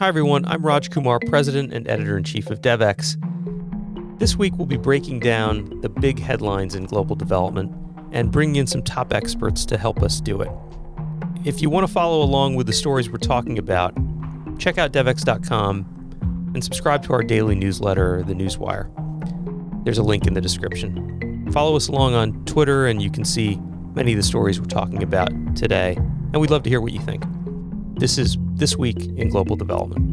Hi, everyone. I'm Raj Kumar, President and Editor in Chief of DevEx. This week, we'll be breaking down the big headlines in global development and bringing in some top experts to help us do it. If you want to follow along with the stories we're talking about, check out devex.com and subscribe to our daily newsletter, The Newswire. There's a link in the description. Follow us along on Twitter, and you can see many of the stories we're talking about today. And we'd love to hear what you think. This is This Week in Global Development.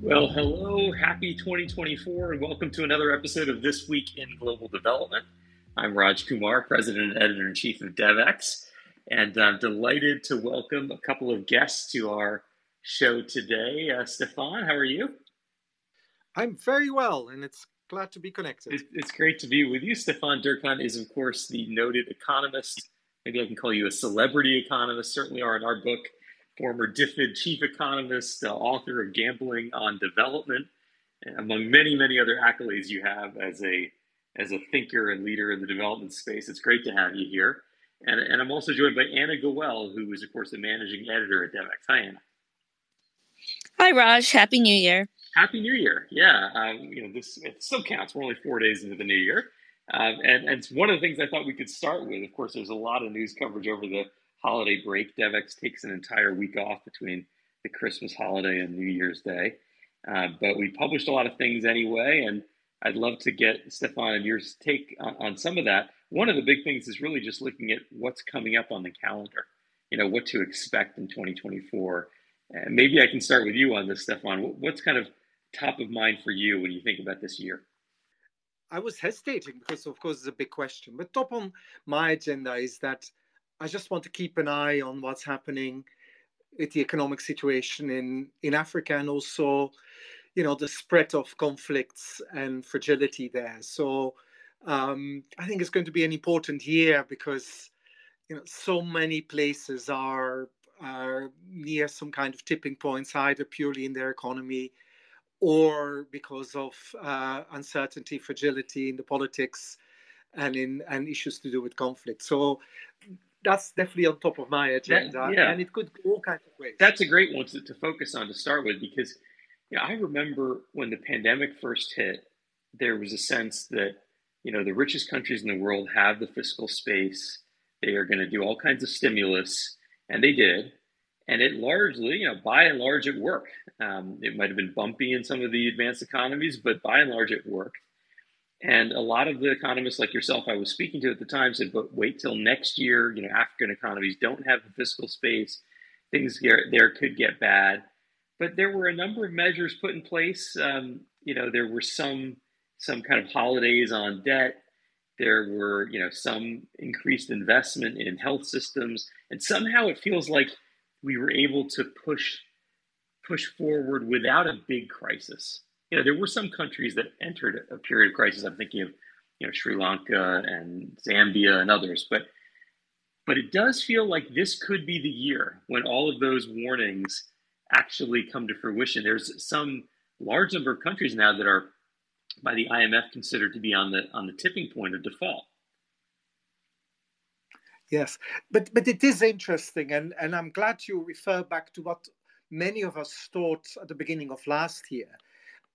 Well, hello, happy 2024, and welcome to another episode of This Week in Global Development. I'm Raj Kumar, President and Editor in Chief of DevEx, and I'm delighted to welcome a couple of guests to our show today. Uh, Stefan, how are you? I'm very well, and it's glad to be connected. It's great to be with you. Stefan Dercon is, of course, the noted economist. Maybe I can call you a celebrity economist. Certainly are in our book. Former DFID chief economist, uh, author of Gambling on Development, among many, many other accolades you have as a as a thinker and leader in the development space. It's great to have you here. And, and I'm also joined by Anna Gawel, who is, of course, the managing editor at DevEx. Hi, Anna. Hi, Raj. Happy New Year. Happy New Year! Yeah, um, you know this it still counts. We're only four days into the new year, um, and, and it's one of the things I thought we could start with. Of course, there's a lot of news coverage over the holiday break. DevEx takes an entire week off between the Christmas holiday and New Year's Day, uh, but we published a lot of things anyway, and I'd love to get Stefan and your take on, on some of that. One of the big things is really just looking at what's coming up on the calendar. You know what to expect in 2024. And maybe I can start with you on this, Stefan. What's kind of top of mind for you when you think about this year? I was hesitating because, of course, it's a big question. But top on my agenda is that I just want to keep an eye on what's happening with the economic situation in, in Africa and also, you know, the spread of conflicts and fragility there. So um, I think it's going to be an important year because, you know, so many places are, are near some kind of tipping points, either purely in their economy or because of uh, uncertainty, fragility in the politics, and in and issues to do with conflict. So that's definitely on top of my agenda, that, yeah. and it could go all kinds of ways. That's a great one to, to focus on to start with because you know, I remember when the pandemic first hit, there was a sense that you know the richest countries in the world have the fiscal space. They are going to do all kinds of stimulus, and they did and it largely, you know, by and large, it worked. Um, it might have been bumpy in some of the advanced economies, but by and large, it worked. And a lot of the economists like yourself I was speaking to at the time said, but wait till next year. You know, African economies don't have the fiscal space. Things there could get bad. But there were a number of measures put in place. Um, you know, there were some some kind of holidays on debt. There were, you know, some increased investment in health systems, and somehow it feels like we were able to push push forward without a big crisis. You know, there were some countries that entered a period of crisis. I'm thinking of, you know, Sri Lanka and Zambia and others, but but it does feel like this could be the year when all of those warnings actually come to fruition. There's some large number of countries now that are by the IMF considered to be on the on the tipping point of default. Yes, but but it is interesting, and and I'm glad you refer back to what many of us thought at the beginning of last year.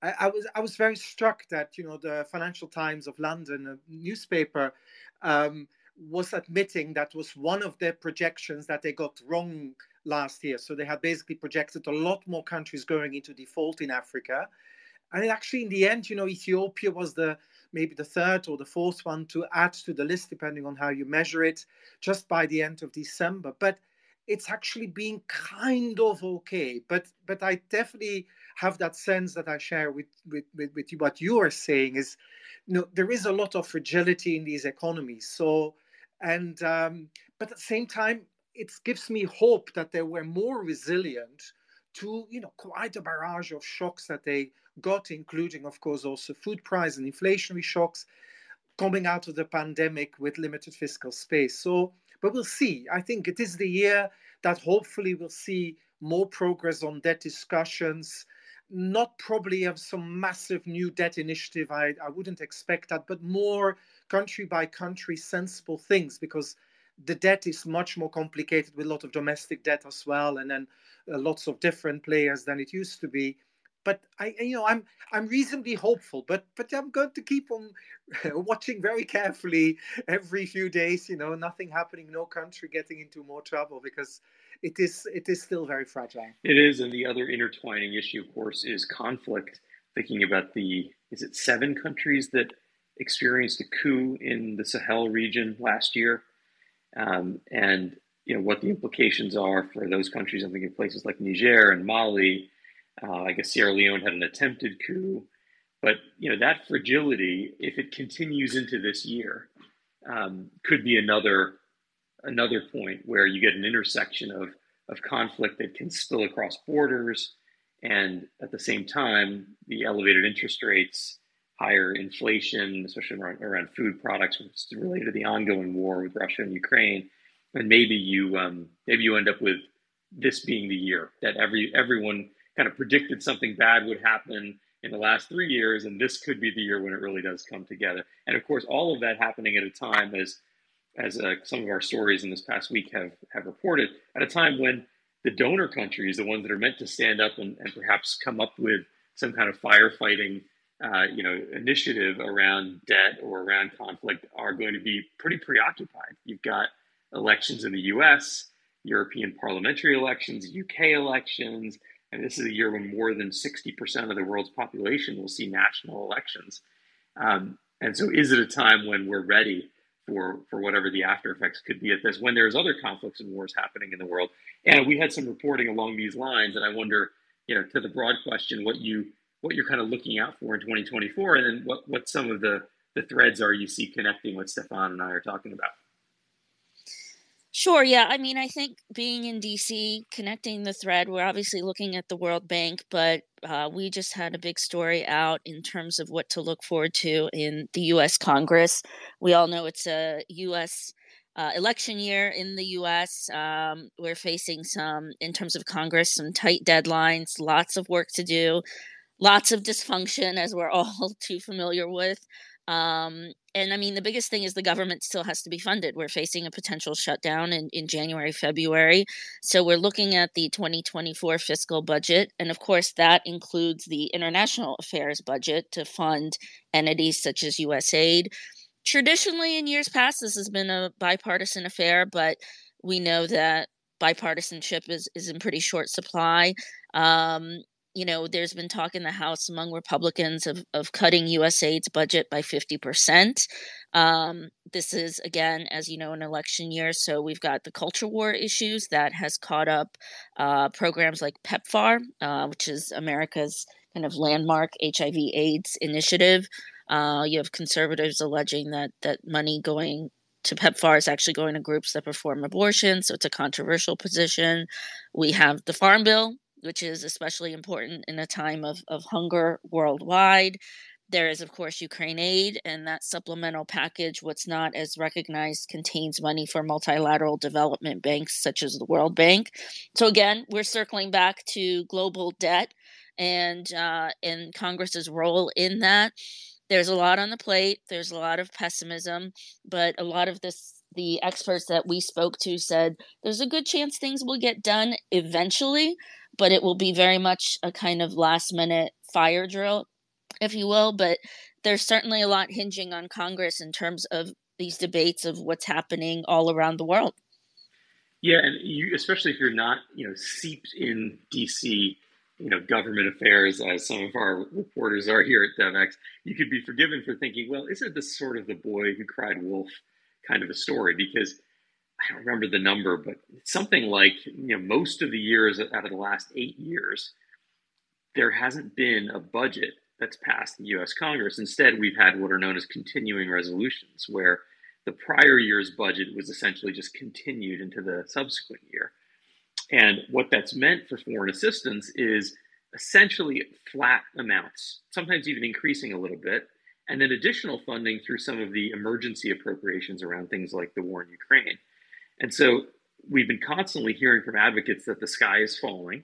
I, I was I was very struck that you know the Financial Times of London, newspaper, um, was admitting that was one of their projections that they got wrong last year. So they had basically projected a lot more countries going into default in Africa, and actually in the end, you know, Ethiopia was the maybe the third or the fourth one to add to the list, depending on how you measure it, just by the end of December. But it's actually been kind of okay. But but I definitely have that sense that I share with with, with, with you, what you are saying is, you know, there is a lot of fragility in these economies. So and um, but at the same time, it gives me hope that they were more resilient to you know quite a barrage of shocks that they got, including, of course, also food price and inflationary shocks coming out of the pandemic with limited fiscal space. So, but we'll see. I think it is the year that hopefully we'll see more progress on debt discussions. Not probably of some massive new debt initiative. I, I wouldn't expect that, but more country by country sensible things because the debt is much more complicated with a lot of domestic debt as well, and then uh, lots of different players than it used to be. But I, you know, I'm I'm reasonably hopeful. But but I'm going to keep on watching very carefully every few days. You know, nothing happening, no country getting into more trouble because it is it is still very fragile. It is, and the other intertwining issue, of course, is conflict. Thinking about the is it seven countries that experienced a coup in the Sahel region last year, um, and you know what the implications are for those countries. I'm thinking places like Niger and Mali. Uh, I guess Sierra Leone had an attempted coup, but you know that fragility, if it continues into this year, um, could be another another point where you get an intersection of of conflict that can spill across borders, and at the same time, the elevated interest rates, higher inflation, especially around, around food products, which is related to the ongoing war with Russia and Ukraine, and maybe you um, maybe you end up with this being the year that every everyone kind of predicted something bad would happen in the last three years, and this could be the year when it really does come together. And of course, all of that happening at a time as as uh, some of our stories in this past week have have reported, at a time when the donor countries, the ones that are meant to stand up and, and perhaps come up with some kind of firefighting, uh, you know, initiative around debt or around conflict, are going to be pretty preoccupied. You've got elections in the U.S., European parliamentary elections, UK elections, and this is a year when more than 60% of the world's population will see national elections. Um, and so, is it a time when we're ready for for whatever the after effects could be at this? When there's other conflicts and wars happening in the world, and we had some reporting along these lines, and I wonder, you know, to the broad question, what you what you're kind of looking out for in 2024, and then what what some of the the threads are you see connecting what Stefan and I are talking about. Sure. Yeah. I mean, I think being in DC, connecting the thread, we're obviously looking at the World Bank, but uh, we just had a big story out in terms of what to look forward to in the U.S. Congress. We all know it's a U.S. Uh, election year in the U.S. Um, we're facing some, in terms of Congress, some tight deadlines, lots of work to do, lots of dysfunction, as we're all too familiar with. Um, and I mean, the biggest thing is the government still has to be funded. We're facing a potential shutdown in, in January, February. So we're looking at the 2024 fiscal budget. And of course, that includes the international affairs budget to fund entities such as USAID. Traditionally, in years past, this has been a bipartisan affair, but we know that bipartisanship is, is in pretty short supply. Um, you know, there's been talk in the House among Republicans of, of cutting USAID's budget by 50%. Um, this is, again, as you know, an election year. So we've got the culture war issues that has caught up uh, programs like PEPFAR, uh, which is America's kind of landmark HIV AIDS initiative. Uh, you have conservatives alleging that, that money going to PEPFAR is actually going to groups that perform abortion. So it's a controversial position. We have the Farm Bill, which is especially important in a time of, of hunger worldwide. There is, of course, Ukraine aid, and that supplemental package, what's not as recognized, contains money for multilateral development banks such as the World Bank. So, again, we're circling back to global debt and, uh, and Congress's role in that. There's a lot on the plate, there's a lot of pessimism, but a lot of this the experts that we spoke to said there's a good chance things will get done eventually, but it will be very much a kind of last minute fire drill, if you will. But there's certainly a lot hinging on Congress in terms of these debates of what's happening all around the world. Yeah, and you, especially if you're not, you know, seeped in DC, you know, government affairs as some of our reporters are here at DevEx, you could be forgiven for thinking, well, isn't this sort of the boy who cried wolf kind of a story? Because I don't remember the number, but something like you know most of the years out of the last eight years, there hasn't been a budget that's passed the U.S. Congress. Instead, we've had what are known as continuing resolutions, where the prior year's budget was essentially just continued into the subsequent year. And what that's meant for foreign assistance is essentially flat amounts, sometimes even increasing a little bit, and then additional funding through some of the emergency appropriations around things like the war in Ukraine. And so we've been constantly hearing from advocates that the sky is falling,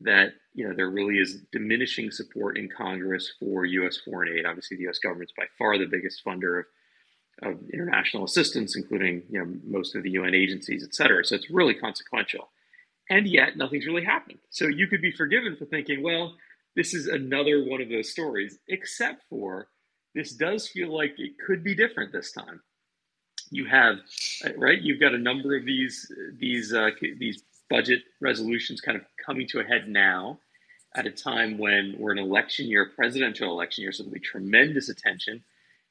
that you know there really is diminishing support in Congress for U.S. foreign aid. Obviously, the U.S. government's by far the biggest funder of, of international assistance, including you know most of the UN agencies, et cetera. So it's really consequential, and yet nothing's really happened. So you could be forgiven for thinking, well, this is another one of those stories, except for this does feel like it could be different this time. You have right, you've got a number of these these uh, these budget resolutions kind of coming to a head now at a time when we're an election year, a presidential election year, so there'll be tremendous attention.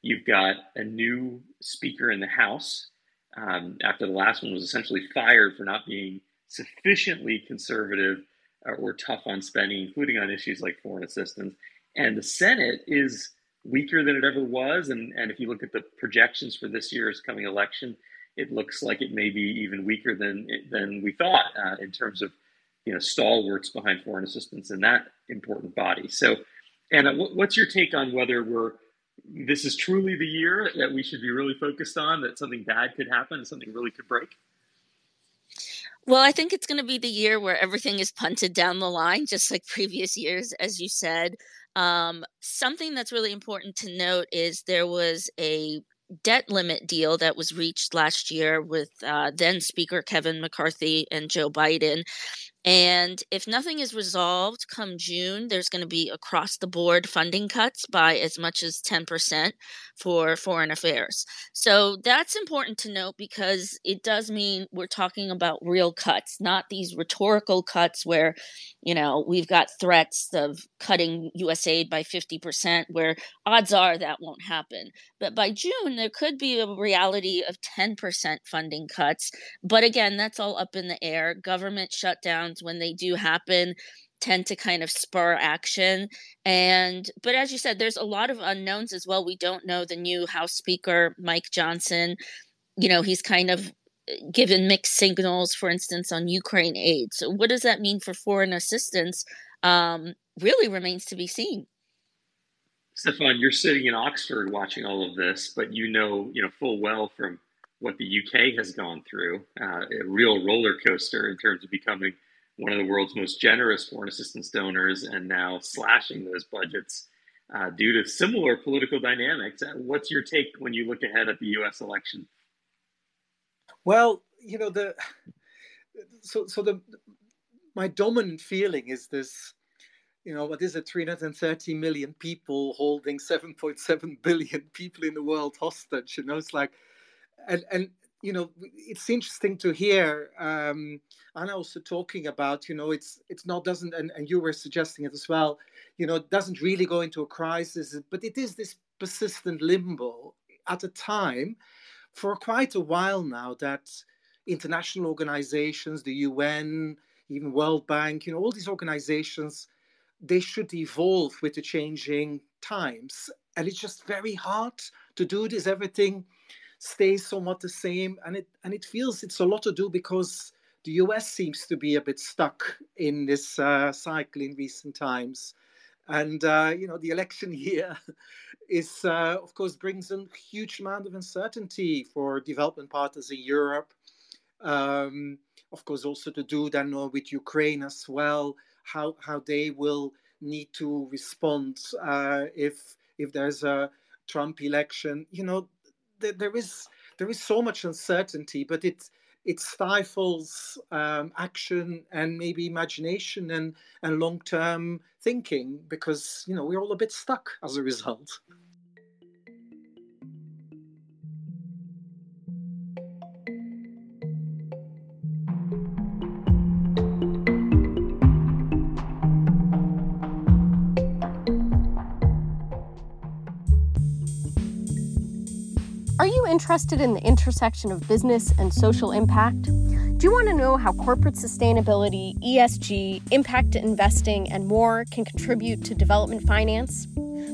You've got a new speaker in the House um, after the last one was essentially fired for not being sufficiently conservative uh, or tough on spending, including on issues like foreign assistance. And the Senate is weaker than it ever was. And, and if you look at the projections for this year's coming election, it looks like it may be even weaker than than we thought uh, in terms of you know stalwarts behind foreign assistance in that important body. So, Anna, what's your take on whether we're this is truly the year that we should be really focused on that something bad could happen, something really could break? Well, I think it's going to be the year where everything is punted down the line, just like previous years, as you said. Um, something that's really important to note is there was a debt limit deal that was reached last year with uh, then Speaker Kevin McCarthy and Joe Biden. And if nothing is resolved come June, there's going to be across the board funding cuts by as much as 10% for foreign affairs. So that's important to note because it does mean we're talking about real cuts, not these rhetorical cuts where, you know, we've got threats of cutting US aid by 50%, where odds are that won't happen. But by June, there could be a reality of 10% funding cuts. But again, that's all up in the air. Government shutdown when they do happen tend to kind of spur action. And but as you said there's a lot of unknowns as well. We don't know the new house speaker mike johnson. You know he's kind of eh, given mixed signals for instance on ukraine aid. So what does that mean for foreign assistance um, really remains to be seen. Stefan you're sitting in oxford watching all of this but you know you know full well from what the uk has gone through uh, a real roller coaster in terms of becoming one of the world's most generous foreign assistance donors and now slashing those budgets uh, due to similar political dynamics. Uh, what's your take when you look ahead at the U.S. election? Well, you know the so so the my dominant feeling is this you know what is it 330 million people holding 7.7 billion people in the world hostage you know it's like and and you know it's interesting to hear um, Anna also talking about you know it's it's not doesn't and, and you were suggesting it as well you know it doesn't really go into a crisis but it is this persistent limbo at a time for quite a while now that international organizations the UN even World Bank you know all these organizations they should evolve with the changing times. And it's just very hard to do this everything stays somewhat the same, and it and it feels it's a lot to do because the US seems to be a bit stuck in this uh, cycle in recent times, and uh, you know the election year is uh, of course brings a huge amount of uncertainty for development partners in Europe. Um, of course, also to do then with Ukraine as well, how how they will need to respond uh, if if there's a Trump election. You know, there, there is there is so much uncertainty, but it it stifles um, action and maybe imagination and and long term thinking because you know we're all a bit stuck as a result. Interested in the intersection of business and social impact? Do you want to know how corporate sustainability, ESG, impact investing, and more can contribute to development finance?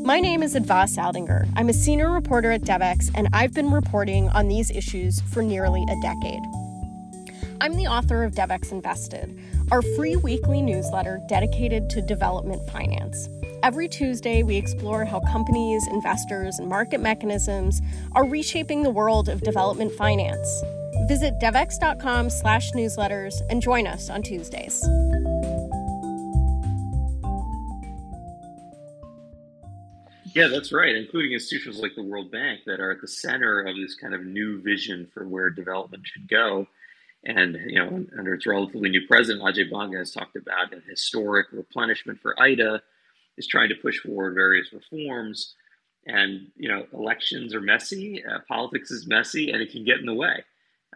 My name is Adva Saldinger. I'm a senior reporter at DevEx, and I've been reporting on these issues for nearly a decade. I'm the author of DevEx Invested, our free weekly newsletter dedicated to development finance. Every Tuesday, we explore how companies, investors, and market mechanisms are reshaping the world of development finance. Visit devex.com slash newsletters and join us on Tuesdays. Yeah, that's right, including institutions like the World Bank that are at the center of this kind of new vision for where development should go. And you know, under its relatively new president, Ajay Banga has talked about an historic replenishment for IDA, is trying to push forward various reforms. And you know, elections are messy, uh, politics is messy, and it can get in the way,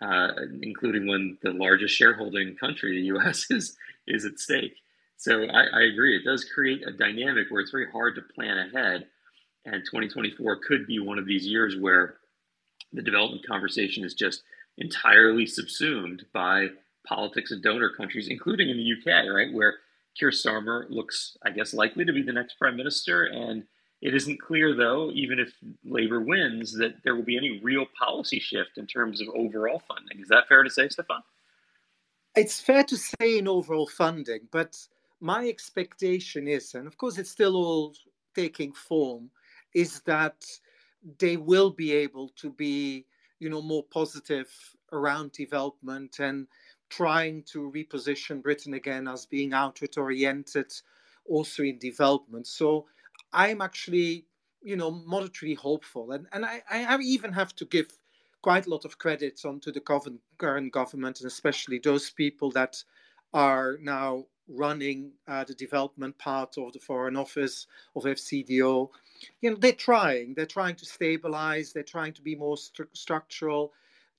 uh, including when the largest shareholding country, the U.S., is is at stake. So I, I agree, it does create a dynamic where it's very hard to plan ahead and 2024 could be one of these years where the development conversation is just entirely subsumed by politics of donor countries, including in the UK, right, where Keir Starmer looks, I guess, likely to be the next prime minister. And it isn't clear, though, even if Labour wins, that there will be any real policy shift in terms of overall funding. Is that fair to say, Stefan? It's fair to say in overall funding, but my expectation is, and of course it's still all taking form, is that they will be able to be, you know, more positive around development and trying to reposition Britain again as being outward oriented also in development. So I'm actually, you know, moderately hopeful. And, and I, I even have to give quite a lot of credit onto the current government and especially those people that are now running uh, the development part of the Foreign Office of FCDO you know they're trying they're trying to stabilize they're trying to be more stru- structural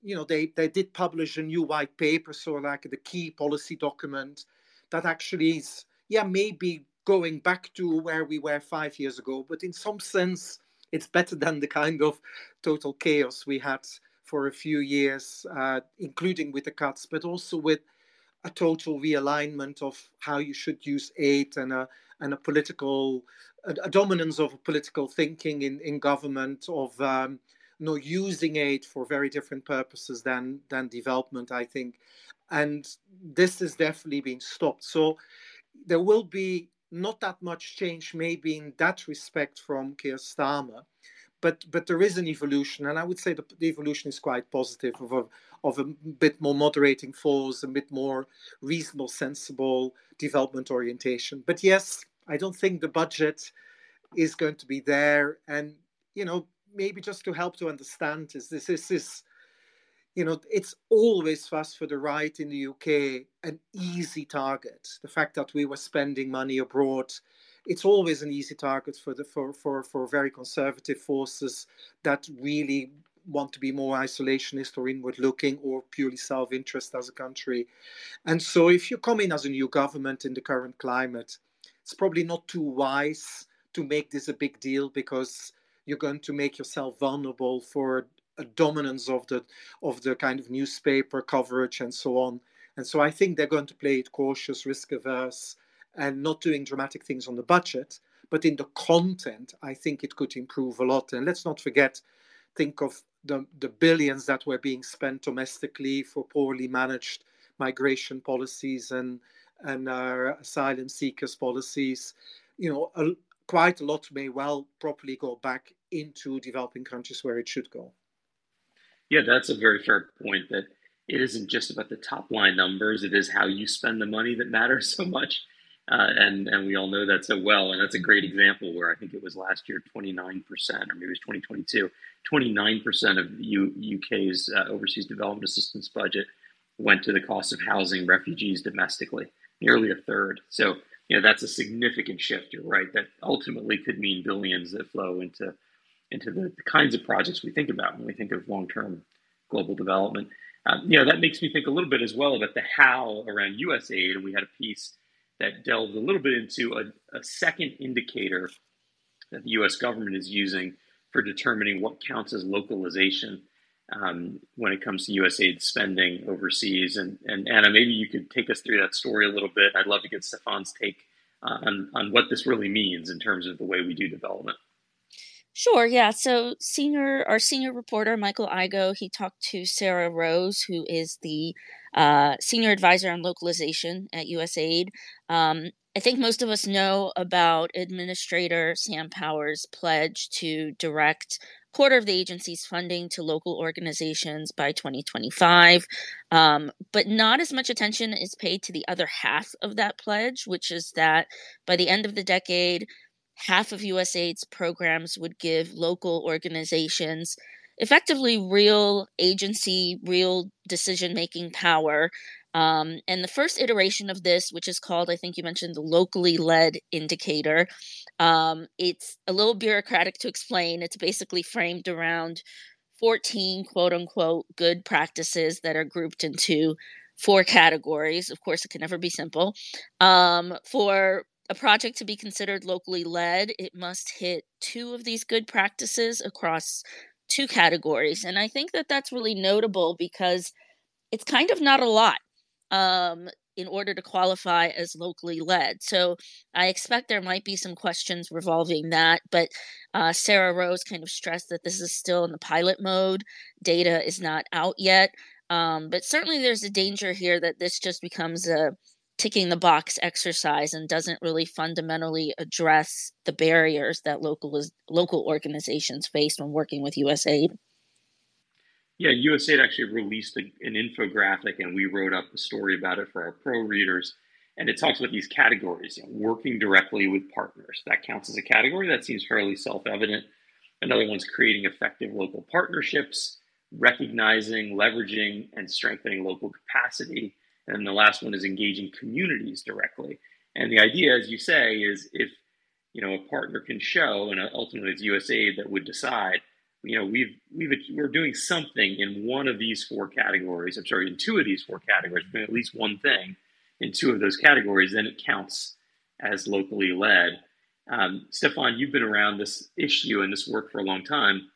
you know they they did publish a new white paper so like the key policy document that actually is yeah maybe going back to where we were five years ago but in some sense it's better than the kind of total chaos we had for a few years uh, including with the cuts but also with a total realignment of how you should use aid and a and a political a, a dominance of political thinking in, in government of um, you know, using aid for very different purposes than than development, I think, and this is definitely being stopped. So there will be not that much change, maybe in that respect, from Keir Starmer, but but there is an evolution, and I would say the, the evolution is quite positive of a of a bit more moderating force, a bit more reasonable, sensible development orientation. But yes, I don't think the budget is going to be there. And, you know, maybe just to help to understand is this is this, you know, it's always fast for the right in the UK an easy target. The fact that we were spending money abroad, it's always an easy target for the for for, for very conservative forces that really want to be more isolationist or inward looking or purely self interest as a country. And so, if you come in as a new government in the current climate, it's probably not too wise to make this a big deal because you're going to make yourself vulnerable for a dominance of the of the kind of newspaper coverage and so on. And so I think they're going to play it cautious, risk averse, and not doing dramatic things on the budget. But in the content, I think it could improve a lot. And let's not forget, think of the, the billions that were being spent domestically for poorly managed migration policies and and uh, asylum seekers policies. You know, quite a lot may well properly go back into developing countries where it should go. Yeah, that's a very fair point. That it isn't just about the top line numbers; it is how you spend the money that matters so much. Uh, and and we all know that so well. And that's a great example where I think it was last year 29 percent, or maybe it was 2022, 29 percent of U, UK's uh, overseas development assistance budget went to the cost of housing refugees domestically nearly a third. So, you know, that's a significant shift. You're right. That ultimately could mean billions that flow into into the, the kinds of projects we think about when we think of long-term global development. Um, you know, that makes me think a little bit as well about the how around U.S. aid. And we had a piece that delved a little bit into a, a second indicator that the U.S. government is using for determining what counts as localization um, when it comes to USAID spending overseas. And, and Anna, maybe you could take us through that story a little bit. I'd love to get Stefan's take on, on what this really means in terms of the way we do development. Sure, yeah. So senior our senior reporter Michael Igoe, he talked to Sarah Rose, who is the uh, senior advisor on localization at USAID. Um, I think most of us know about Administrator Sam Power's pledge to direct quarter of the agency's funding to local organizations by 2025. Um, but not as much attention is paid to the other half of that pledge, which is that by the end of the decade, half of USAID's programs would give local organizations effectively real agency, real decision making power. Um, and the first iteration of this, which is called, I think you mentioned, the locally led indicator, um, it's a little bureaucratic to explain. It's basically framed around 14 quote unquote good practices that are grouped into four categories. Of course, it can never be simple. Um, for a project to be considered locally led, it must hit two of these good practices across two categories. And I think that that's really notable because it's kind of not a lot um, in order to qualify as locally led. So I expect there might be some questions revolving that. But uh, Sarah Rose kind of stressed that this is still in the pilot mode, data is not out yet. Um, but certainly there's a danger here that this just becomes a ticking the box exercise and doesn't really fundamentally address the barriers that local local organizations face when working with USAID. Yeah, USAID actually released a, an infographic, and we wrote up the story about it for our pro readers. And it talks about these categories, you know, working directly with partners. That counts as a category. That seems fairly self evident. Another one's creating effective local partnerships, recognizing, leveraging, and strengthening local capacity and the last one is engaging communities directly. And the idea, as you say, is if you know a partner can show, and ultimately it's USAID that would decide. You know, we've we've we're doing something in one of these four categories. I'm sorry, in two of these four categories, at least one thing in two of those categories, then it counts as locally led. Um, Stefan, you've been around this issue and this work for a long time.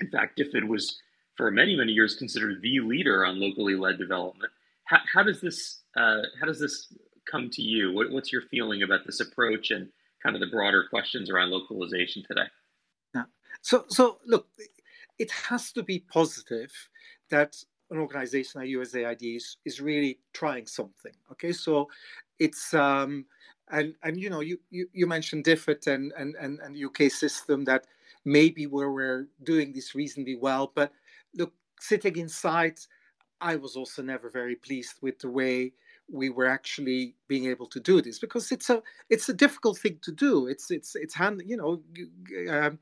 In fact, DFID was for many, many years considered the leader on locally led development. How, how does this uh, how does this come to you? What, what's your feeling about this approach and kind of the broader questions around localization today? So so look, it has to be positive that an organization like USAID is, is really trying something. Okay, so it's um, and and you know you you, you mentioned DFID and, and and and the UK system that maybe where we're doing this reasonably well, but look, sitting inside I was also never very pleased with the way we were actually being able to do this because it's a it's a difficult thing to do. It's it's it's hand you know um,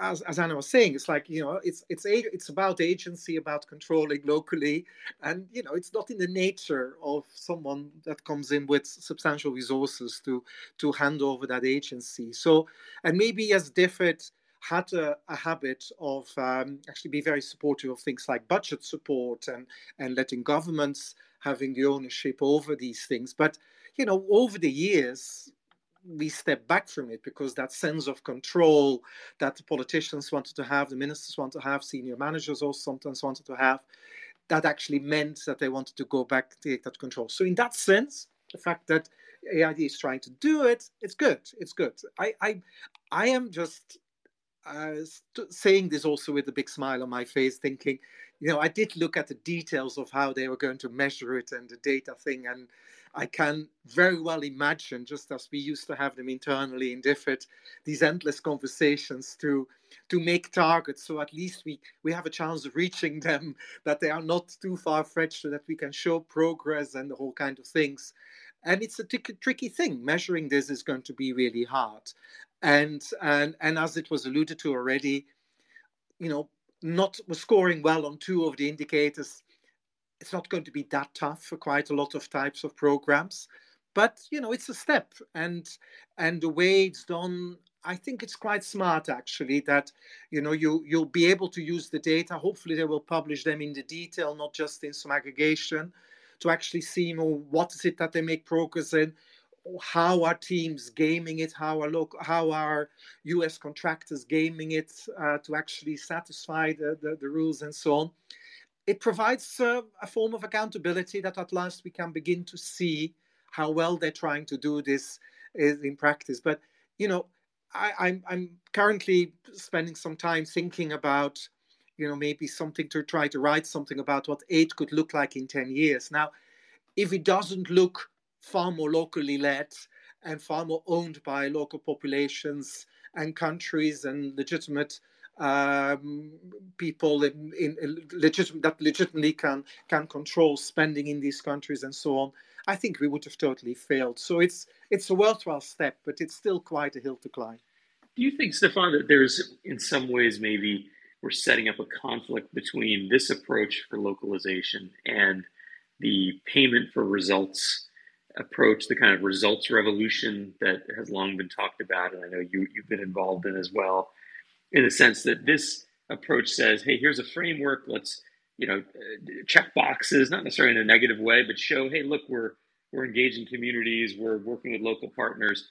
as as Anna was saying, it's like you know it's it's it's about agency, about controlling locally, and you know it's not in the nature of someone that comes in with substantial resources to to hand over that agency. So and maybe as DFID had a, a habit of um, actually be very supportive of things like budget support and, and letting governments having the ownership over these things. But, you know, over the years, we step back from it because that sense of control that the politicians wanted to have, the ministers wanted to have, senior managers also sometimes wanted to have, that actually meant that they wanted to go back to take that control. So in that sense, the fact that AID is trying to do it, it's good. It's good. I I I am just uh, saying this also with a big smile on my face, thinking, you know, I did look at the details of how they were going to measure it and the data thing, and I can very well imagine, just as we used to have them internally in DFID, these endless conversations to to make targets, so at least we we have a chance of reaching them, that they are not too far fetched, so that we can show progress and the whole kind of things. And it's a t- tricky thing. Measuring this is going to be really hard and and and as it was alluded to already, you know, not scoring well on two of the indicators. It's not going to be that tough for quite a lot of types of programs, but you know, it's a step, and and the way it's done I think it's quite smart actually that you know you you'll be able to use the data. Hopefully they will publish them in the detail, not just in some aggregation, to actually see know, what is it that they make progress in, how are teams gaming it, how are local, how are U.S. contractors gaming it uh, to actually satisfy the, the, the, rules and so on. It provides uh, a form of accountability that at last we can begin to see how well they're trying to do this in practice. But you know, I, I'm I'm currently spending some time thinking about, you know, maybe something to try to write something about what aid could look like in ten years. Now, if it doesn't look far more locally led and far more owned by local populations and countries and legitimate um, people in, in, in legit, that legitimately can can control spending in these countries and so on. I think we would have totally failed. So it's it's a worthwhile step, but it's still quite a hill to climb. Do you think, Stefan, that there's in some ways maybe we're setting up a conflict between this approach for localization and the payment for results approach, the kind of results revolution that has long been talked about, and I know you, you've been involved in as well, in the sense that this approach says, hey, here's a framework, let's you know check boxes, not necessarily in a negative way, but show, hey, look, we're we're engaging communities, we're working with local partners,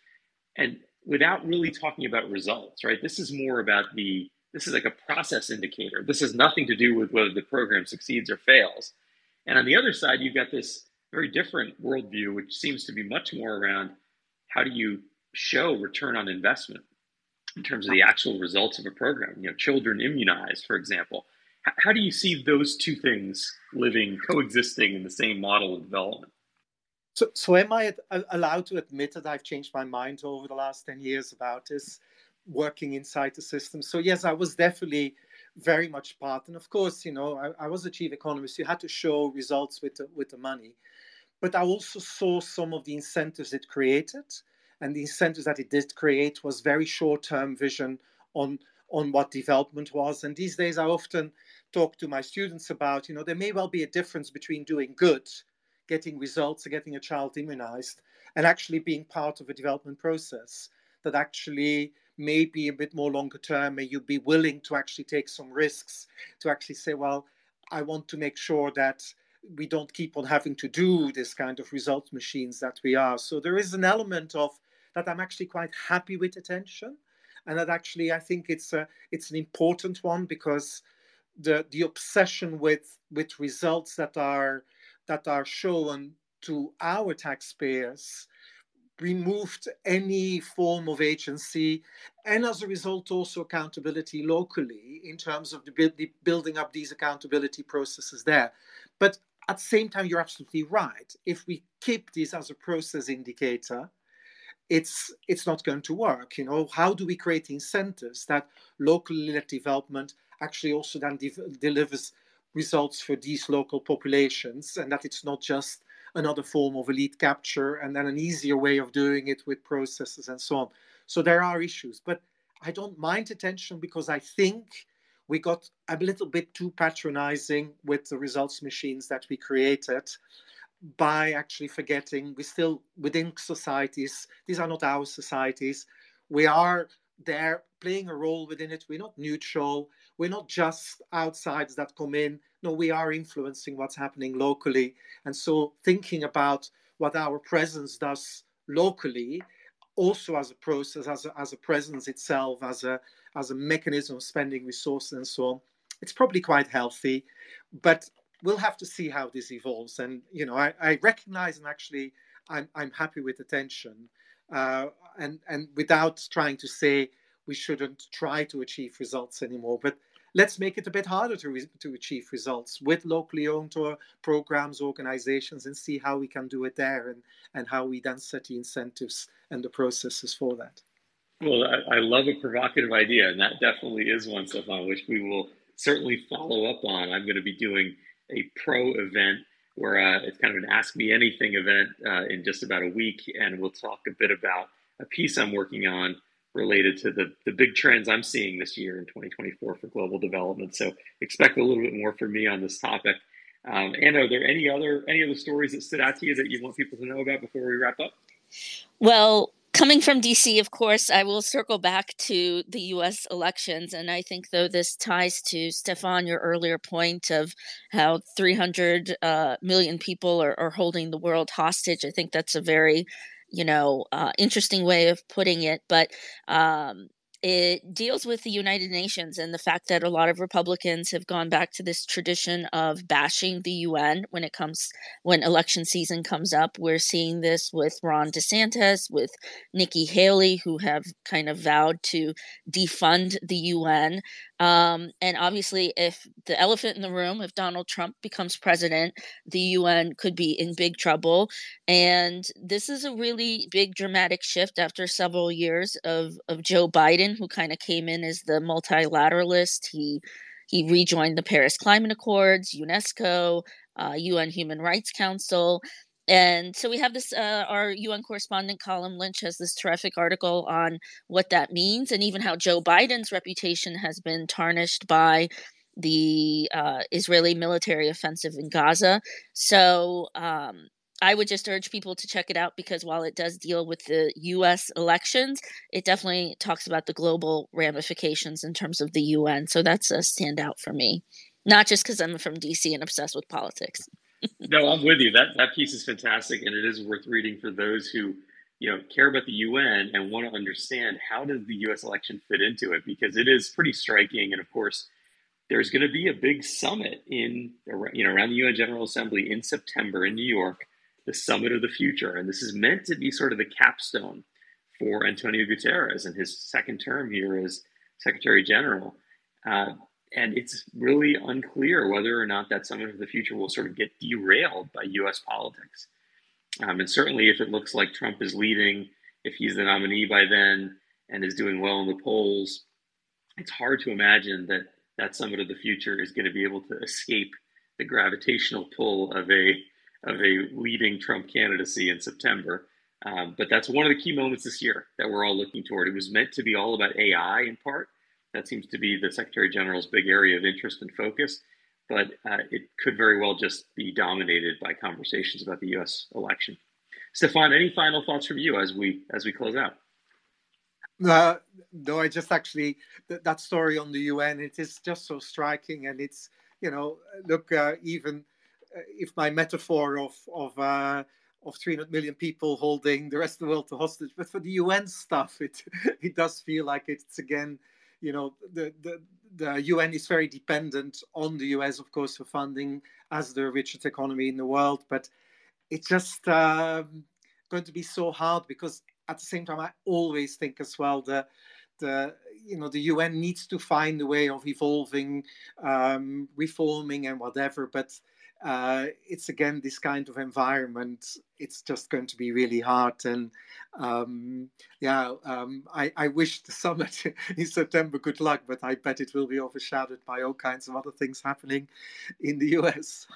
and without really talking about results, right? This is more about the this is like a process indicator. This has nothing to do with whether the program succeeds or fails. And on the other side, you've got this very different worldview, which seems to be much more around how do you show return on investment in terms of the actual results of a program. You know, children immunized, for example. How do you see those two things living, coexisting in the same model of development? So, so am I allowed to admit that I've changed my mind over the last 10 years about this working inside the system? So, yes, I was definitely very much part. And of course, you know, I, I was a chief economist. You had to show results with the, with the money but I also saw some of the incentives it created. And the incentives that it did create was very short-term vision on on what development was. And these days I often talk to my students about, you know, there may well be a difference between doing good, getting results, getting a child immunized, and actually being part of a development process that actually may be a bit more longer term. May you be willing to actually take some risks to actually say, well, I want to make sure that we don't keep on having to do this kind of result machines that we are. So there is an element of that I'm actually quite happy with attention, and that actually I think it's a it's an important one because the the obsession with with results that are that are shown to our taxpayers removed any form of agency and as a result also accountability locally in terms of the, the building up these accountability processes there but at the same time, you're absolutely right. If we keep this as a process indicator, it's it's not going to work. You know, how do we create incentives that locally led development actually also then de- delivers results for these local populations, and that it's not just another form of elite capture and then an easier way of doing it with processes and so on. So there are issues, but I don't mind attention because I think we got a little bit too patronizing with the results machines that we created by actually forgetting we still within societies these are not our societies we are there playing a role within it. We're not neutral. We're not just outsiders that come in. No we are influencing what's happening locally. And so thinking about what our presence does locally also as a process as a, as a presence itself as a as a mechanism of spending resources and so on, it's probably quite healthy. But we'll have to see how this evolves. And you know, I, I recognize and actually I'm I'm happy with attention. Uh, and and without trying to say we shouldn't try to achieve results anymore, but let's make it a bit harder to, re- to achieve results with locally owned or programs, organizations, and see how we can do it there and, and how we then set the incentives and the processes for that. Well, I, I, love a provocative idea, and that definitely is one, Stefan, which we will certainly follow up on. I'm going to be doing a pro event where uh, it's kind of an Ask Me Anything event uh, in just about a week, and we'll talk a bit about a piece I'm working on related to the, the big trends I'm seeing this year in 2024 for global development. So expect a little bit more from me on this topic. Um, and are there any other any other stories that stood out to you that you want people to know about before we wrap up? Well, coming from DC, of course, I will circle back to the US elections. And I think, though, this ties to Stefan, your earlier point of how 300 uh, million people are, are, holding the world hostage. I think that's a very you know, uh, interesting way of putting it. But um, it deals with the United Nations and the fact that a lot of Republicans have gone back to this tradition of bashing the UN when it comes when election season comes up. We're seeing this with Ron DeSantis, with Nikki Haley, who have kind of vowed to defund the UN. Um, and obviously, if the elephant in the room, if Donald Trump becomes president, the UN could be in big trouble. And this is a really big dramatic shift after several years of, of Joe Biden, who kind of came in as the multilateralist. He he rejoined the Paris Climate Accords, UNESCO, uh, UN Human Rights Council. And so we have this uh, our un correspondent colum lynch has this terrific article on what that means and even how joe biden's reputation has been tarnished by the uh, israeli military offensive in gaza so um, I would just urge people to check it out because while it does deal with the US elections, it definitely talks about the global ramifications in terms of the UN. So that's a standout for me, not just because I'm from DC and obsessed with politics. No, I'm with you. That that piece is fantastic, and it is worth reading for those who you know care about the UN and want to understand how does the U.S. election fit into it because it is pretty striking. And of course, there's going to be a big summit in you know around the UN General Assembly in September in New York the summit of the future. And this is meant to be sort of the capstone for Antonio Guterres and his second term here as Secretary General. Uh, and it's really unclear whether or not that summit of the future will sort of get derailed by US politics. Um, and certainly, if it looks like Trump is leading, if he's the nominee by then and is doing well in the polls, it's hard to imagine that that summit of the future is going to be able to escape the gravitational pull of a of a leading Trump candidacy in September. Um, but that's one of the key moments this year that we're all looking toward. It was meant to be all about AI in part. That seems to be the Secretary General's big area of interest and focus. But uh, it could very well just be dominated by conversations about the U.S. election. Stefan, any final thoughts from you as we as we close out? Uh, no, I just actually that, that story on the UN. It is just so striking, and it's you know look uh, even if my metaphor of of uh, of 300 million people holding the rest of the world to hostage, but for the UN stuff, it it does feel like it's again, you know, the the the UN is very dependent on the US, of course, for funding as the richest economy in the world, but it's just um, going to be so hard because at the same time, I always think as well the the you know the UN needs to find a way of evolving, um, reforming, and whatever, but uh, it's again this kind of environment. It's just going to be really hard. And um, yeah, um, I, I, wish the summit in September good luck, but I bet it will be overshadowed by all kinds of other things happening in the US.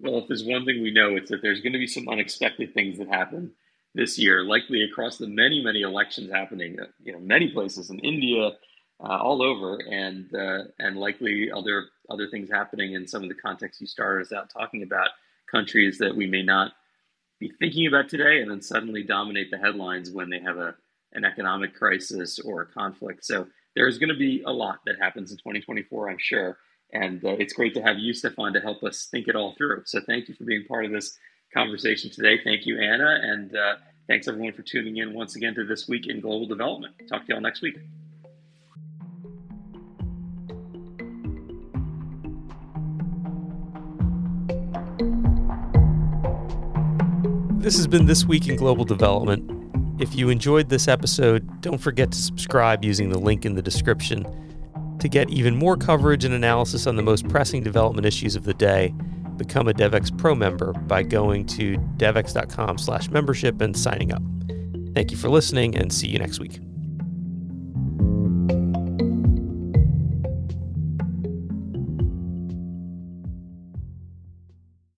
Well, if there's one thing we know, it's that there's going to be some unexpected things that happen this year, likely across the many, many elections happening, uh, you know, many places in India, uh, all over, and uh, and likely other other things happening in some of the contexts you started us out talking about, countries that we may not be thinking about today, and then suddenly dominate the headlines when they have a an economic crisis or a conflict. So there's going to be a lot that happens in 2024, I'm sure. And uh, it's great to have you, Stefan, to help us think it all through. So thank you for being part of this conversation today. Thank you, Anna. And uh, thanks everyone for tuning in once again to This Week in Global Development. Talk to you all next week. This has been This Week in Global Development. If you enjoyed this episode, don't forget to subscribe using the link in the description. To get even more coverage and analysis on the most pressing development issues of the day, become a Devex Pro member by going to devex.com slash membership and signing up. Thank you for listening and see you next week.